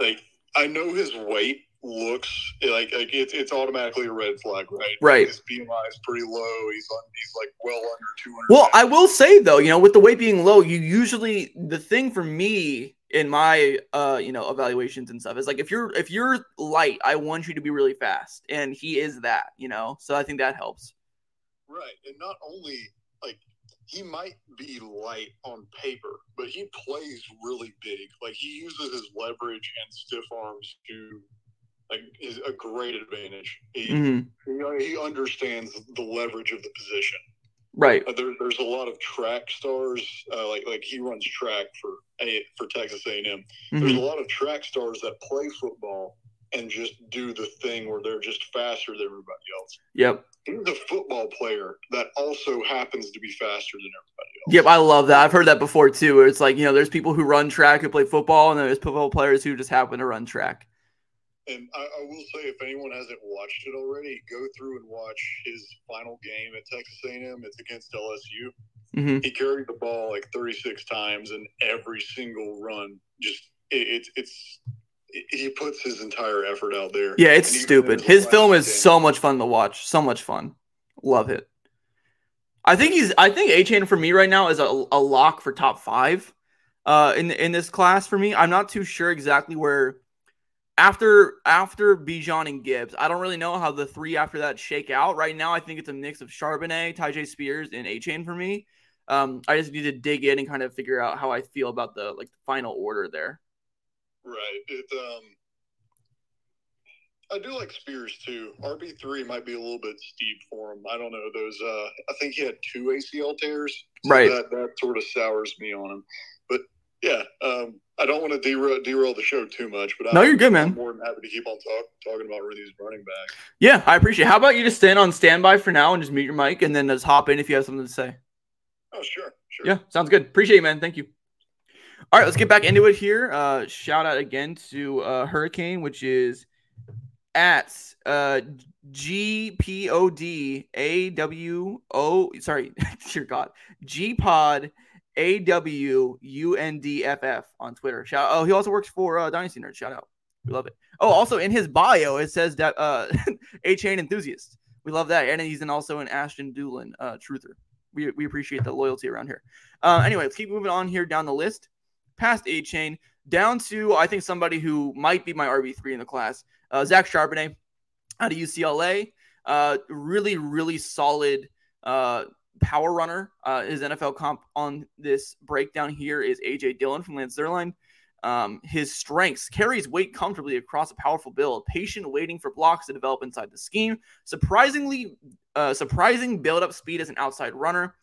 Like I know his weight looks like like it's it's automatically a red flag, right? Right. His BMI is pretty low. He's on he's like well under two hundred. Well, I will say though, you know, with the weight being low, you usually the thing for me in my uh you know evaluations and stuff is like if you're if you're light, I want you to be really fast, and he is that, you know. So I think that helps. Right, and not only like he might be light on paper, but he plays really big. Like he uses his leverage and stiff arms to like is a great advantage. He, mm-hmm. he understands the leverage of the position. Right. Uh, there, there's a lot of track stars, uh, like like he runs track for a for Texas A&M. There's Mhm. a lot of track stars that play football and just do the thing where they're just faster than everybody else. Yep. He's a football player that also happens to be faster than everybody else. Yep. I love that. I've heard that before too. Where it's like you know, there's people who run track who play football, and there's football players who just happen to run track. And I, I will say, if anyone hasn't watched it already, go through and watch his final game at Texas A&M. It's against LSU. hmm He carried the ball like 36 times, and every single run, just it, it's it's it, he puts his entire effort out there. Yeah, it's stupid. His film is game- so much fun to watch. So much fun. Love it. I think he's. I think Achane for me right now is a, a lock for top five, uh, in in this class for me. I'm not too sure exactly where. After after Bijan and Gibbs, I don't really know how the three after that shake out. Right now, I think it's a mix of Charbonnet, Ty Spears, and Achane for me. Um, I just need to dig in and kind of figure out how I feel about the like the final order there. Right. It um I do like Spears too. RB three might be a little bit steep for him. I don't know. Those uh I think he had two ACL tears. so Right. That that sort of sours me on him. Yeah, um I don't want to derail, derail the show too much, but No, I'm, you're good, man. I'm more than happy to keep on talk, talking about these running backs. Yeah, I appreciate. it. How about you just stand on standby for now and just mute your mic and then just hop in if you have something to say. Oh, sure, sure. Yeah, sounds good. Appreciate you, man. Thank you. All right, let's get back into it here. Uh, shout out again to uh, Hurricane, which is at uh, G P O D A W O. Sorry, dear God, G Pod A W U N D F F on Twitter. Shout. Out. Oh, he also works for uh, Dynasty Nerd. Shout out. We love it. Oh, also in his bio it says that uh, Achane enthusiast. We love that, and he's also an Ashton Dulin uh, truther. We, we appreciate the loyalty around here. Uh, anyway, let's keep moving on here down the list. Past Achane, down to I think somebody who might be my RB three in the class. Uh, Zach Charbonnet out of UCLA. Uh, really, really solid uh, power runner. Uh, his NFL comp on this breakdown here is AJ Dillon from Lance Zierlein. Um, his strengths carries weight comfortably across a powerful build, patient waiting for blocks to develop inside the scheme, surprisingly uh, surprising build up speed as an outside runner,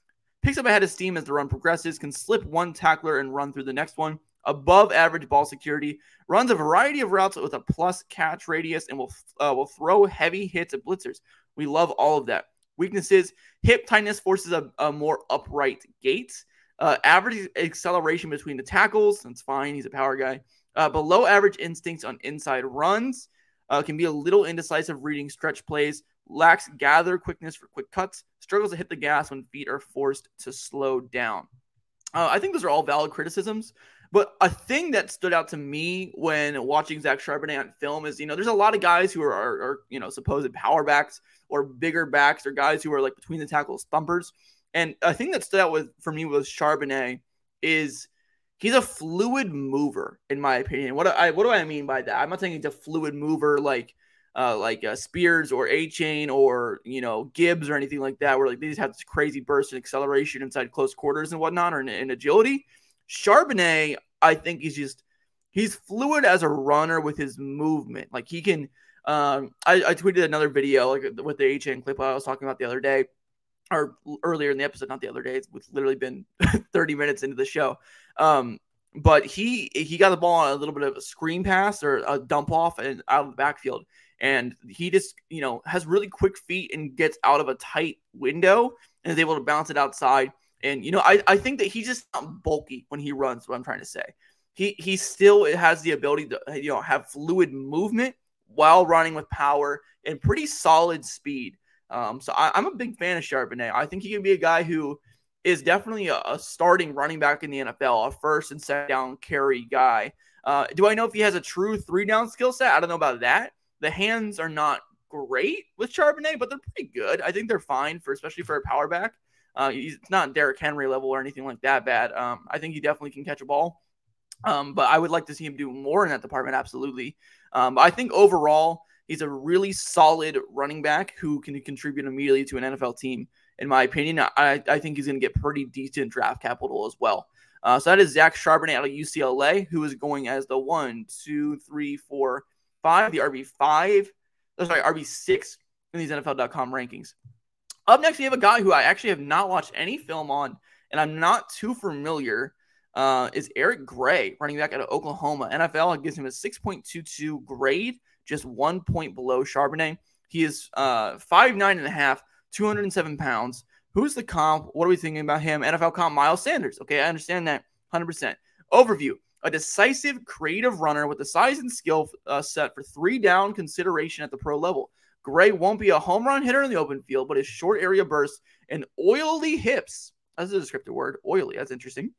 picks up ahead of steam as the run progresses, can slip one tackler and run through the next one, above average ball security, runs a variety of routes with a plus catch radius, and will uh, will throw heavy hits at blitzers. We love all of that. Weaknesses: hip tightness forces a, a more upright gait. Uh, average acceleration between the tackles. That's fine. He's a power guy. Uh, below average instincts on inside runs. Uh, can be a little indecisive reading stretch plays. Lacks gather quickness for quick cuts. Struggles to hit the gas when feet are forced to slow down. Uh, I think those are all valid criticisms. But a thing that stood out to me when watching Zach Charbonnet on film is, you know, there's a lot of guys who are, are, are, you know, supposed power backs or bigger backs or guys who are like between the tackles thumpers. And a thing that stood out with for me with Charbonnet is he's a fluid mover, in my opinion. What do I what do I mean by that? I'm not saying he's a fluid mover like uh, like uh, Spears or Achane or you know Gibbs or anything like that, where like they just have this crazy burst and acceleration inside close quarters and whatnot, or in, in agility. Charbonnet, I think he's just he's fluid as a runner with his movement. Like he can. Um, I, I tweeted another video like with the HN clip I was talking about the other day, or earlier in the episode, not the other day. It's literally been 30 minutes into the show. Um, but he he got the ball on a little bit of a screen pass or a dump off and out of the backfield, and he just you know has really quick feet and gets out of a tight window and is able to bounce it outside. And you know, I, I think that he's just not bulky when he runs. What I'm trying to say, he he still has the ability to you know have fluid movement while running with power and pretty solid speed. Um, so I, am a big fan of Charbonnet. I think he can be a guy who is definitely a, a starting running back in the NFL, a first and second down carry guy. Uh, do I know if he has a true three down skill set? I don't know about that. The hands are not great with Charbonnet, but they're pretty good. I think they're fine for especially for a power back. Uh, he's not Derrick Henry level or anything like that bad. Um, I think he definitely can catch a ball. Um, but I would like to see him do more in that department. Absolutely. Um, I think overall, he's a really solid running back who can contribute immediately to an NFL team. In my opinion, I, I think he's going to get pretty decent draft capital as well. Uh, so that is Zach Charbonnet out of UCLA, who is going as the one, two, three, four, five, the RB five, sorry, RB six in these NFL.com rankings. Up next, we have a guy who I actually have not watched any film on, and I'm not too familiar. Uh, is Eric Gray, running back out of Oklahoma. NFL gives him a 6.22 grade, just one point below Charbonnet. He is uh, 5'9 and a half, 207 pounds. Who's the comp? What are we thinking about him? NFL comp Miles Sanders. Okay, I understand that 100%. Overview a decisive, creative runner with the size and skill uh, set for three down consideration at the pro level. Gray won't be a home run hitter in the open field, but his short area bursts and oily hips, that's a descriptive word, oily, that's interesting,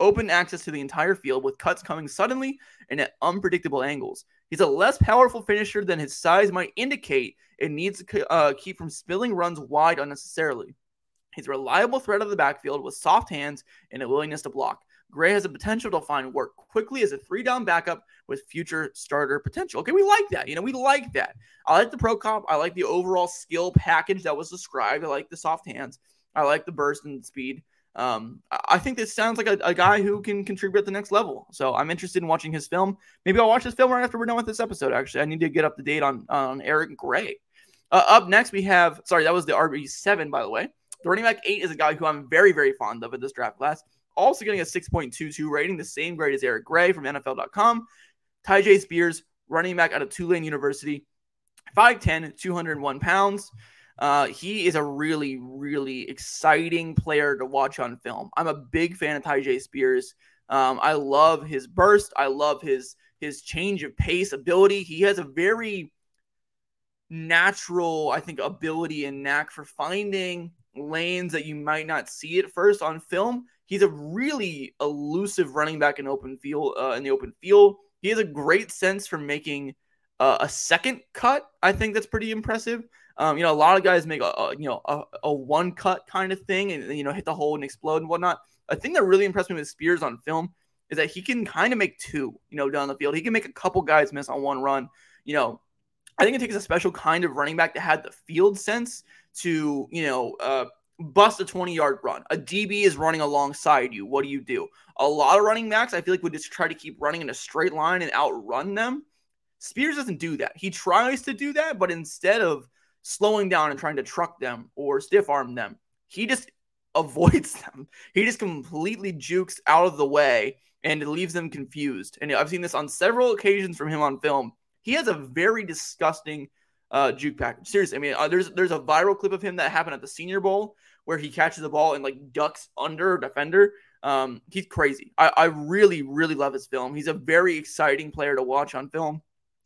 open access to the entire field with cuts coming suddenly and at unpredictable angles. He's a less powerful finisher than his size might indicate and needs to uh, keep from spilling runs wide unnecessarily. He's a reliable threat of the backfield with soft hands and a willingness to block. Gray has the potential to find work quickly as a three down backup with future starter potential. Okay, we like that. You know, we like that. I like the pro comp. I like the overall skill package that was described. I like the soft hands. I like the burst and speed. Um, I think this sounds like a, a, guy who can contribute at the next level. So I'm interested in watching his film. Maybe I'll watch his film right after we're done with this episode. Actually, I need to get up to date on on Eric Gray. Uh, up next, we have sorry, that was the RB seven, by the way. The running back eight is a guy who I'm very very fond of in this draft class also getting a 6.22 rating, the same grade as Eric Gray from NFL.com. Tyjae Spears, running back out of Tulane University, 5'10, 201 pounds. Uh, he is a really, really exciting player to watch on film. I'm a big fan of Tyjae Spears. Um, I love his burst. I love his his change of pace ability. He has a very natural, I think, ability and knack for finding lanes that you might not see at first on film He's a really elusive running back in open field uh, in the open field. He has a great sense for making uh, a second cut. I think that's pretty impressive. Um, you know, a lot of guys make a, a you know a, a, one cut kind of thing and you know hit the hole and explode and whatnot. A thing that really impressed me with Spears on film is that he can kind of make two. You know, down the field, he can make a couple guys miss on one run. You know, I think it takes a special kind of running back to have the field sense to you know uh, bust a 20 yard run. A DB is running alongside you. What do you do? A lot of running backs, I feel like, would just try to keep running in a straight line and outrun them. Spears doesn't do that. He tries to do that, but instead of slowing down and trying to truck them or stiff arm them, he just avoids them. He just completely jukes out of the way and it leaves them confused. And I've seen this on several occasions from him on film. He has a very disgusting uh, juke package. Seriously, I mean, uh, there's there's a viral clip of him that happened at the Senior Bowl where he catches the ball and like ducks under a defender. Um, he's crazy. I, I really, really love his film. He's a very exciting player to watch on film.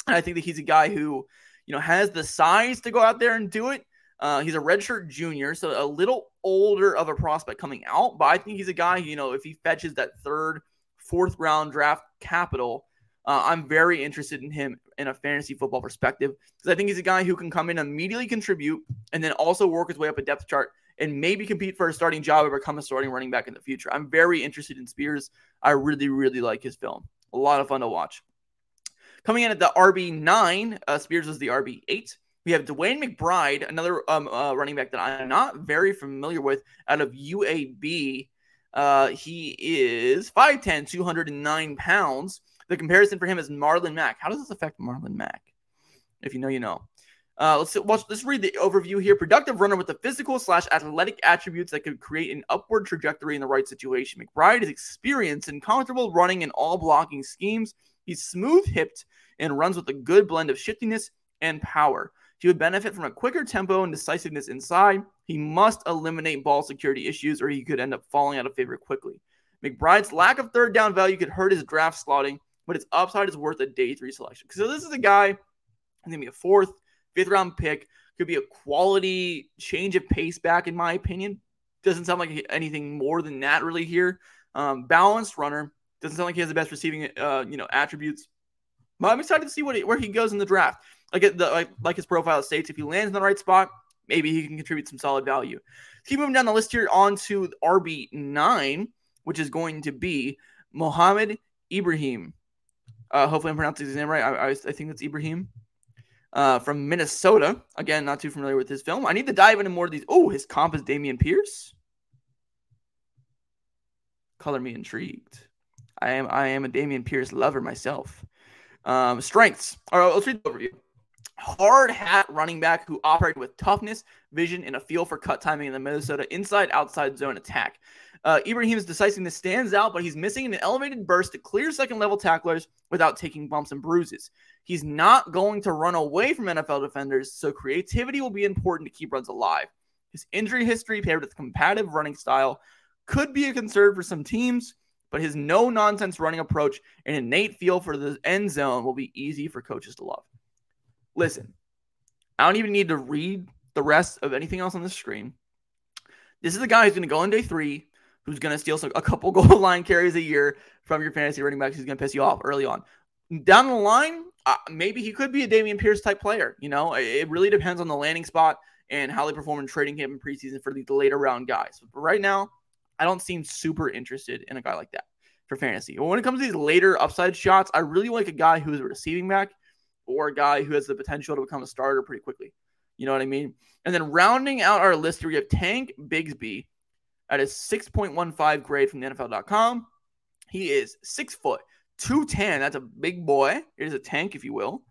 And I think that he's a guy who, you know, has the size to go out there and do it. Uh, he's a redshirt junior, so a little older of a prospect coming out. But I think he's a guy, you know, if he fetches that third, fourth round draft capital, uh, I'm very interested in him in a fantasy football perspective because I think he's a guy who can come in immediately contribute and then also work his way up a depth chart and maybe compete for a starting job or become a starting running back in the future. I'm very interested in Spears. I really, really like his film. A lot of fun to watch. Coming in at the RB9, uh, Spears is the RB8. We have DeWayne McBride, another um, uh, running back that I'm not very familiar with out of UAB. Uh, he is 5'10, 209 pounds. The comparison for him is Marlon Mack. How does this affect Marlon Mack? If you know, you know. Uh, let's watch. Let's read the overview here. Productive runner with the physical slash athletic attributes that could create an upward trajectory in the right situation. McBride is experienced and comfortable running in all blocking schemes. He's smooth hipped and runs with a good blend of shiftiness and power. He would benefit from a quicker tempo and decisiveness inside. He must eliminate ball security issues, or he could end up falling out of favor quickly. McBride's lack of third down value could hurt his draft slotting, but his upside is worth a day three selection. So this is a guy, gonna be a fourth fifth round pick. Could be a quality change of pace back, in my opinion. Doesn't sound like anything more than that really here. Um, balanced runner. Doesn't sound like he has the best receiving, uh, you know, attributes. But I'm excited to see what he, where he goes in the draft. Like, the, like like his profile states, if he lands in the right spot, maybe he can contribute some solid value. Keep moving down the list here on to RB nine, which is going to be Mohamed Ibrahim. Uh, hopefully, I'm pronouncing his name right. I, I, I think that's Ibrahim uh, from Minnesota. Again, not too familiar with his film. I need to dive into more of these. Oh, his comp is Dameon Pierce. Color me intrigued. I am I am a Dameon Pierce lover myself. Um, strengths. All right, let's read the overview. hard hat running back who operated with toughness, vision, and a feel for cut timing in the Minnesota inside outside zone attack. Uh, Ibrahim's decisiveness stands out, but he's missing an elevated burst to clear second level tacklers without taking bumps and bruises. He's not going to run away from NFL defenders, so creativity will be important to keep runs alive. His injury history paired with competitive running style could be a concern for some teams, but his no nonsense running approach and innate feel for the end zone will be easy for coaches to love. Listen, I don't even need to read the rest of anything else on the screen. This is the guy who's going to go on day three, who's going to steal some, a couple goal line carries a year from your fantasy running backs. He's going to piss you off early on. Down the line, uh, maybe he could be a Dameon Pierce type player. You know, it really depends on the landing spot and how they perform in trading him in preseason for these later round guys. But right now, I don't seem super interested in a guy like that for fantasy. When it comes to these later upside shots, I really like a guy who is a receiving back or a guy who has the potential to become a starter pretty quickly. You know what I mean? And then rounding out our list, we have Tank Bigsby at a 6.15 grade from the NFL.com. He is six foot, 210. That's a big boy. It is a tank, if you will.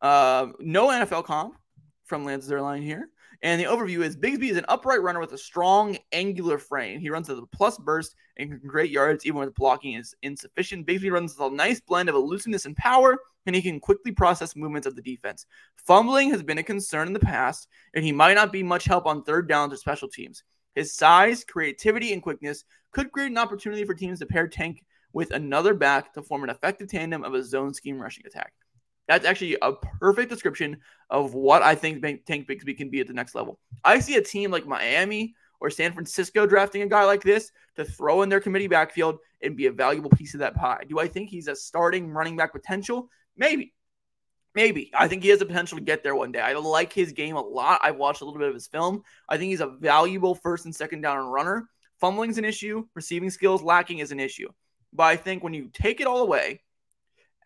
Uh, no NFL comp from Lance Zierlein here. And the overview is Bigsby is an upright runner with a strong angular frame. He runs with a plus burst and create yards even when blocking is insufficient. Bigsby runs with a nice blend of elusiveness and power, and he can quickly process movements of the defense. Fumbling has been a concern in the past, and he might not be much help on third downs or special teams. His size, creativity, and quickness could create an opportunity for teams to pair Tank with another back to form an effective tandem of a zone scheme rushing attack. That's actually a perfect description of what I think Tank Bigsby can be at the next level. I see a team like Miami or San Francisco drafting a guy like this to throw in their committee backfield and be a valuable piece of that pie. Do I think he's a starting running back potential? Maybe. Maybe. I think he has the potential to get there one day. I like his game a lot. I've watched a little bit of his film. I think he's a valuable first and second down runner. Fumbling's an issue, receiving skills lacking is an issue. But I think when you take it all away,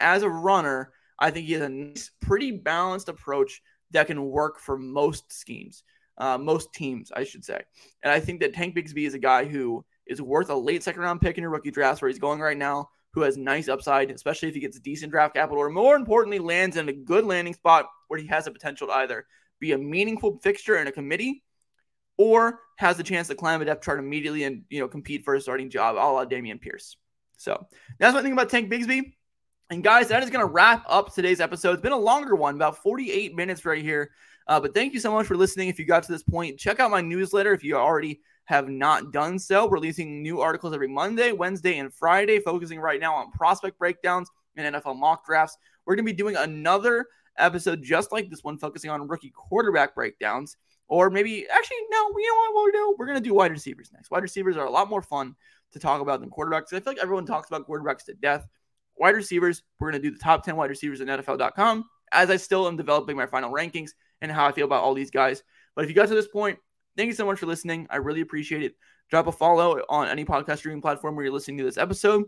as a runner, I think he has a nice, pretty balanced approach that can work for most schemes, uh, most teams, I should say. And I think that Tank Bigsby is a guy who is worth a late second round pick in your rookie drafts where he's going right now, who has nice upside, especially if he gets decent draft capital, or more importantly, lands in a good landing spot where he has the potential to either be a meaningful fixture in a committee or has the chance to climb a depth chart immediately and you know compete for a starting job, a la Dameon Pierce. So that's I think about Tank Bigsby. And guys, that is going to wrap up today's episode. It's been a longer one, about 48 minutes right here. Uh, but thank you so much for listening. If you got to this point, check out my newsletter if you already have not done so. We're releasing new articles every Monday, Wednesday, and Friday, focusing right now on prospect breakdowns and NFL mock drafts. We're going to be doing another episode just like this one, focusing on rookie quarterback breakdowns. Or maybe, actually, no, you know what we'll do? We're going to do wide receivers next. Wide receivers are a lot more fun to talk about than quarterbacks. I feel like everyone talks about quarterbacks to death wide receivers. We're going to do the top 10 wide receivers in NFL.com as I still am developing my final rankings and how I feel about all these guys. But if you got to this point, thank you so much for listening. I really appreciate it. Drop a follow on any podcast streaming platform where you're listening to this episode.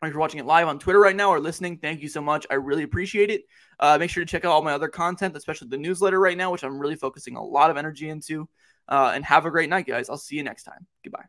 Or if you're watching it live on Twitter right now or listening, thank you so much. I really appreciate it. Uh, make sure to check out all my other content, especially the newsletter right now, which I'm really focusing a lot of energy into. Uh, and have a great night, guys. I'll see you next time. Goodbye.